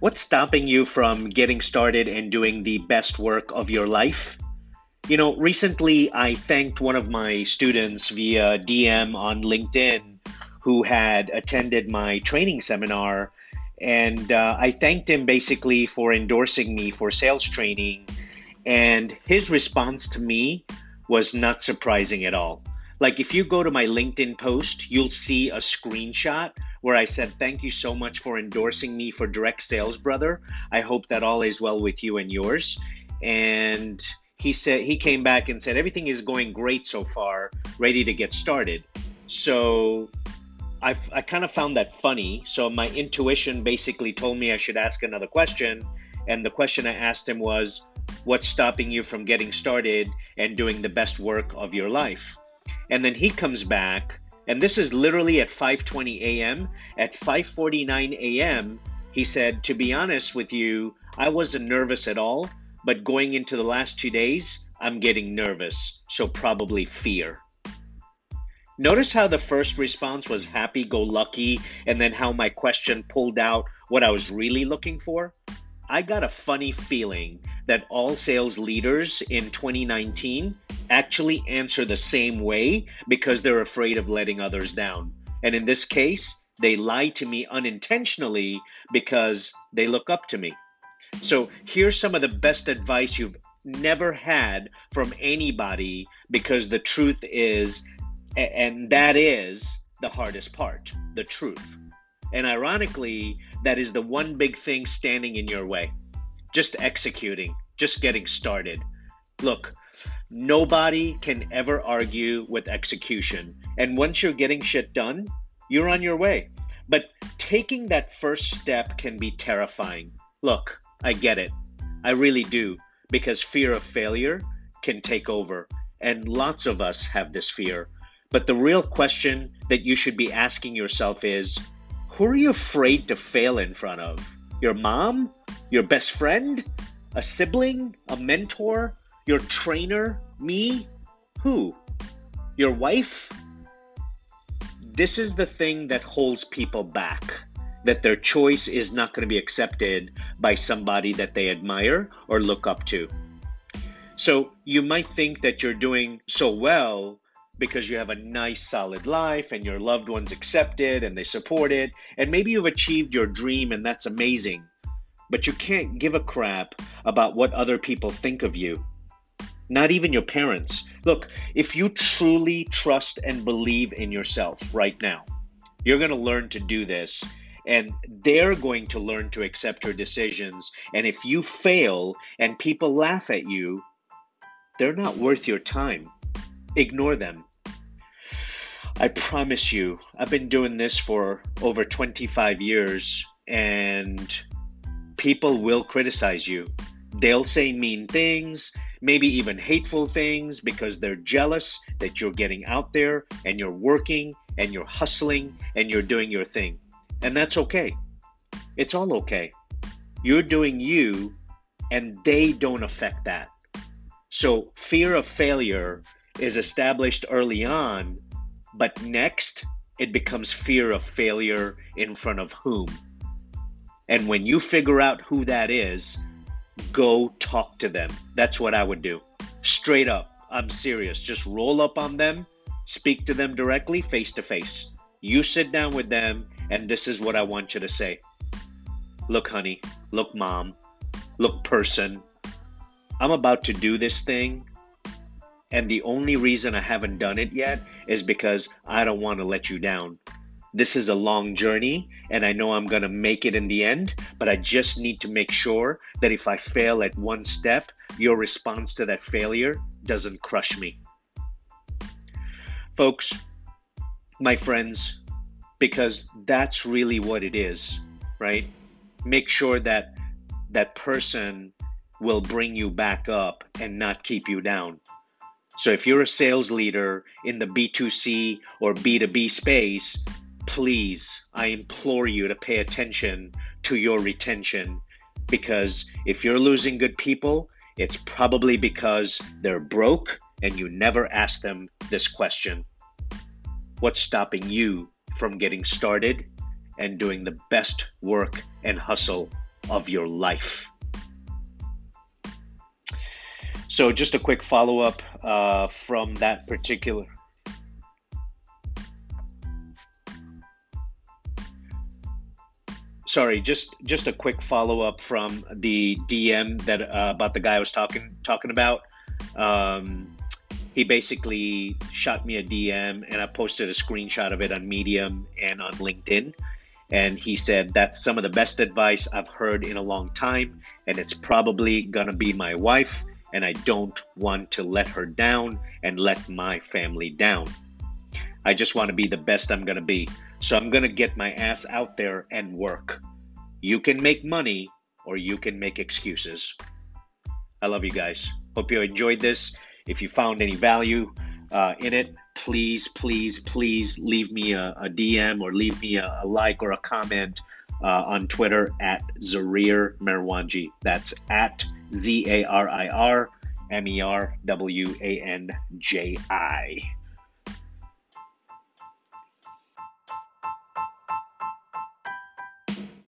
What's stopping you from getting started and doing the best work of your life? You know, recently I thanked one of my students via DM on LinkedIn who had attended my training seminar. And uh, I thanked him basically for endorsing me for sales training. And his response to me was not surprising at all. Like if you go to my LinkedIn post, you'll see a screenshot where I said, Thank you so much for endorsing me for direct sales, brother. I hope that all is well with you and yours. And he said he came back and said everything is going great so far, ready to get started. So I, I kind of found that funny. So my intuition basically told me I should ask another question. And the question I asked him was, What's stopping you from getting started and doing the best work of your life? And then he comes back, and this is literally at 5:20 a.m. At 5:49 a.m., he said, "To be honest with you, I wasn't nervous at all, but going into the last 2 days, I'm getting nervous, so probably fear." Notice how the first response was happy go lucky, and then how my question pulled out what I was really looking for? I got a funny feeling that all sales leaders in 2019 actually answer the same way because they're afraid of letting others down. And in this case, they lie to me unintentionally because they look up to me. So here's some of the best advice you've never had from anybody because the truth is, and that is the hardest part the truth. And ironically, that is the one big thing standing in your way. Just executing, just getting started. Look, nobody can ever argue with execution. And once you're getting shit done, you're on your way. But taking that first step can be terrifying. Look, I get it. I really do. Because fear of failure can take over. And lots of us have this fear. But the real question that you should be asking yourself is who are you afraid to fail in front of? Your mom? Your best friend? A sibling? A mentor? Your trainer? Me? Who? Your wife? This is the thing that holds people back. That their choice is not going to be accepted by somebody that they admire or look up to. So you might think that you're doing so well because you have a nice solid life and your loved ones accept it and they support it and maybe you've achieved your dream and that's amazing but you can't give a crap about what other people think of you. Not even your parents. Look if you truly trust and believe in yourself right now you're going to learn to do this and they're going to learn to accept your decisions and if you fail and people laugh at you they're not worth your time. Ignore them I promise you, I've been doing this for over 25 years, and people will criticize you. They'll say mean things, maybe even hateful things, because they're jealous that you're getting out there and you're working and you're hustling and you're doing your thing. And that's okay. It's all okay. You're doing you, and they don't affect that. So, fear of failure is established early on but next, it becomes fear of failure in front of whom. And when you figure out who that is, go talk to them. That's what I would do. Straight up. I'm serious. Just roll up on them, speak to them directly, face to face. You sit down with them, and this is what I want you to say Look, honey. Look, mom. Look, person. I'm about to do this thing, and the only reason I haven't done it yet is because I don't want to let you down. This is a long journey, and I know I'm going to make it in the end, but I just need to make sure that if I fail at one step, your response to that failure doesn't crush me. Folks, my friends, because that's really what it is, right? Make sure that that person will bring you back up and not keep you down. So if you're a sales leader in the B2C or B2B space, please, I implore you to pay attention to your retention because if you're losing good people, it's probably because they're broke and you never ask them this question What's stopping you from getting started and doing the best work and hustle of your life. So, just a quick follow up uh, from that particular. Sorry, just just a quick follow up from the DM that uh, about the guy I was talking talking about. Um, he basically shot me a DM, and I posted a screenshot of it on Medium and on LinkedIn. And he said, That's some of the best advice I've heard in a long time, and it's probably gonna be my wife, and I don't want to let her down and let my family down. I just want to be the best I'm gonna be. So I'm gonna get my ass out there and work. You can make money or you can make excuses. I love you guys. Hope you enjoyed this. If you found any value uh, in it, please, please, please leave me a, a DM or leave me a, a, like or a comment uh, on Twitter at Zarir Merwanji. That's at Z A R I R M E R W A N J I.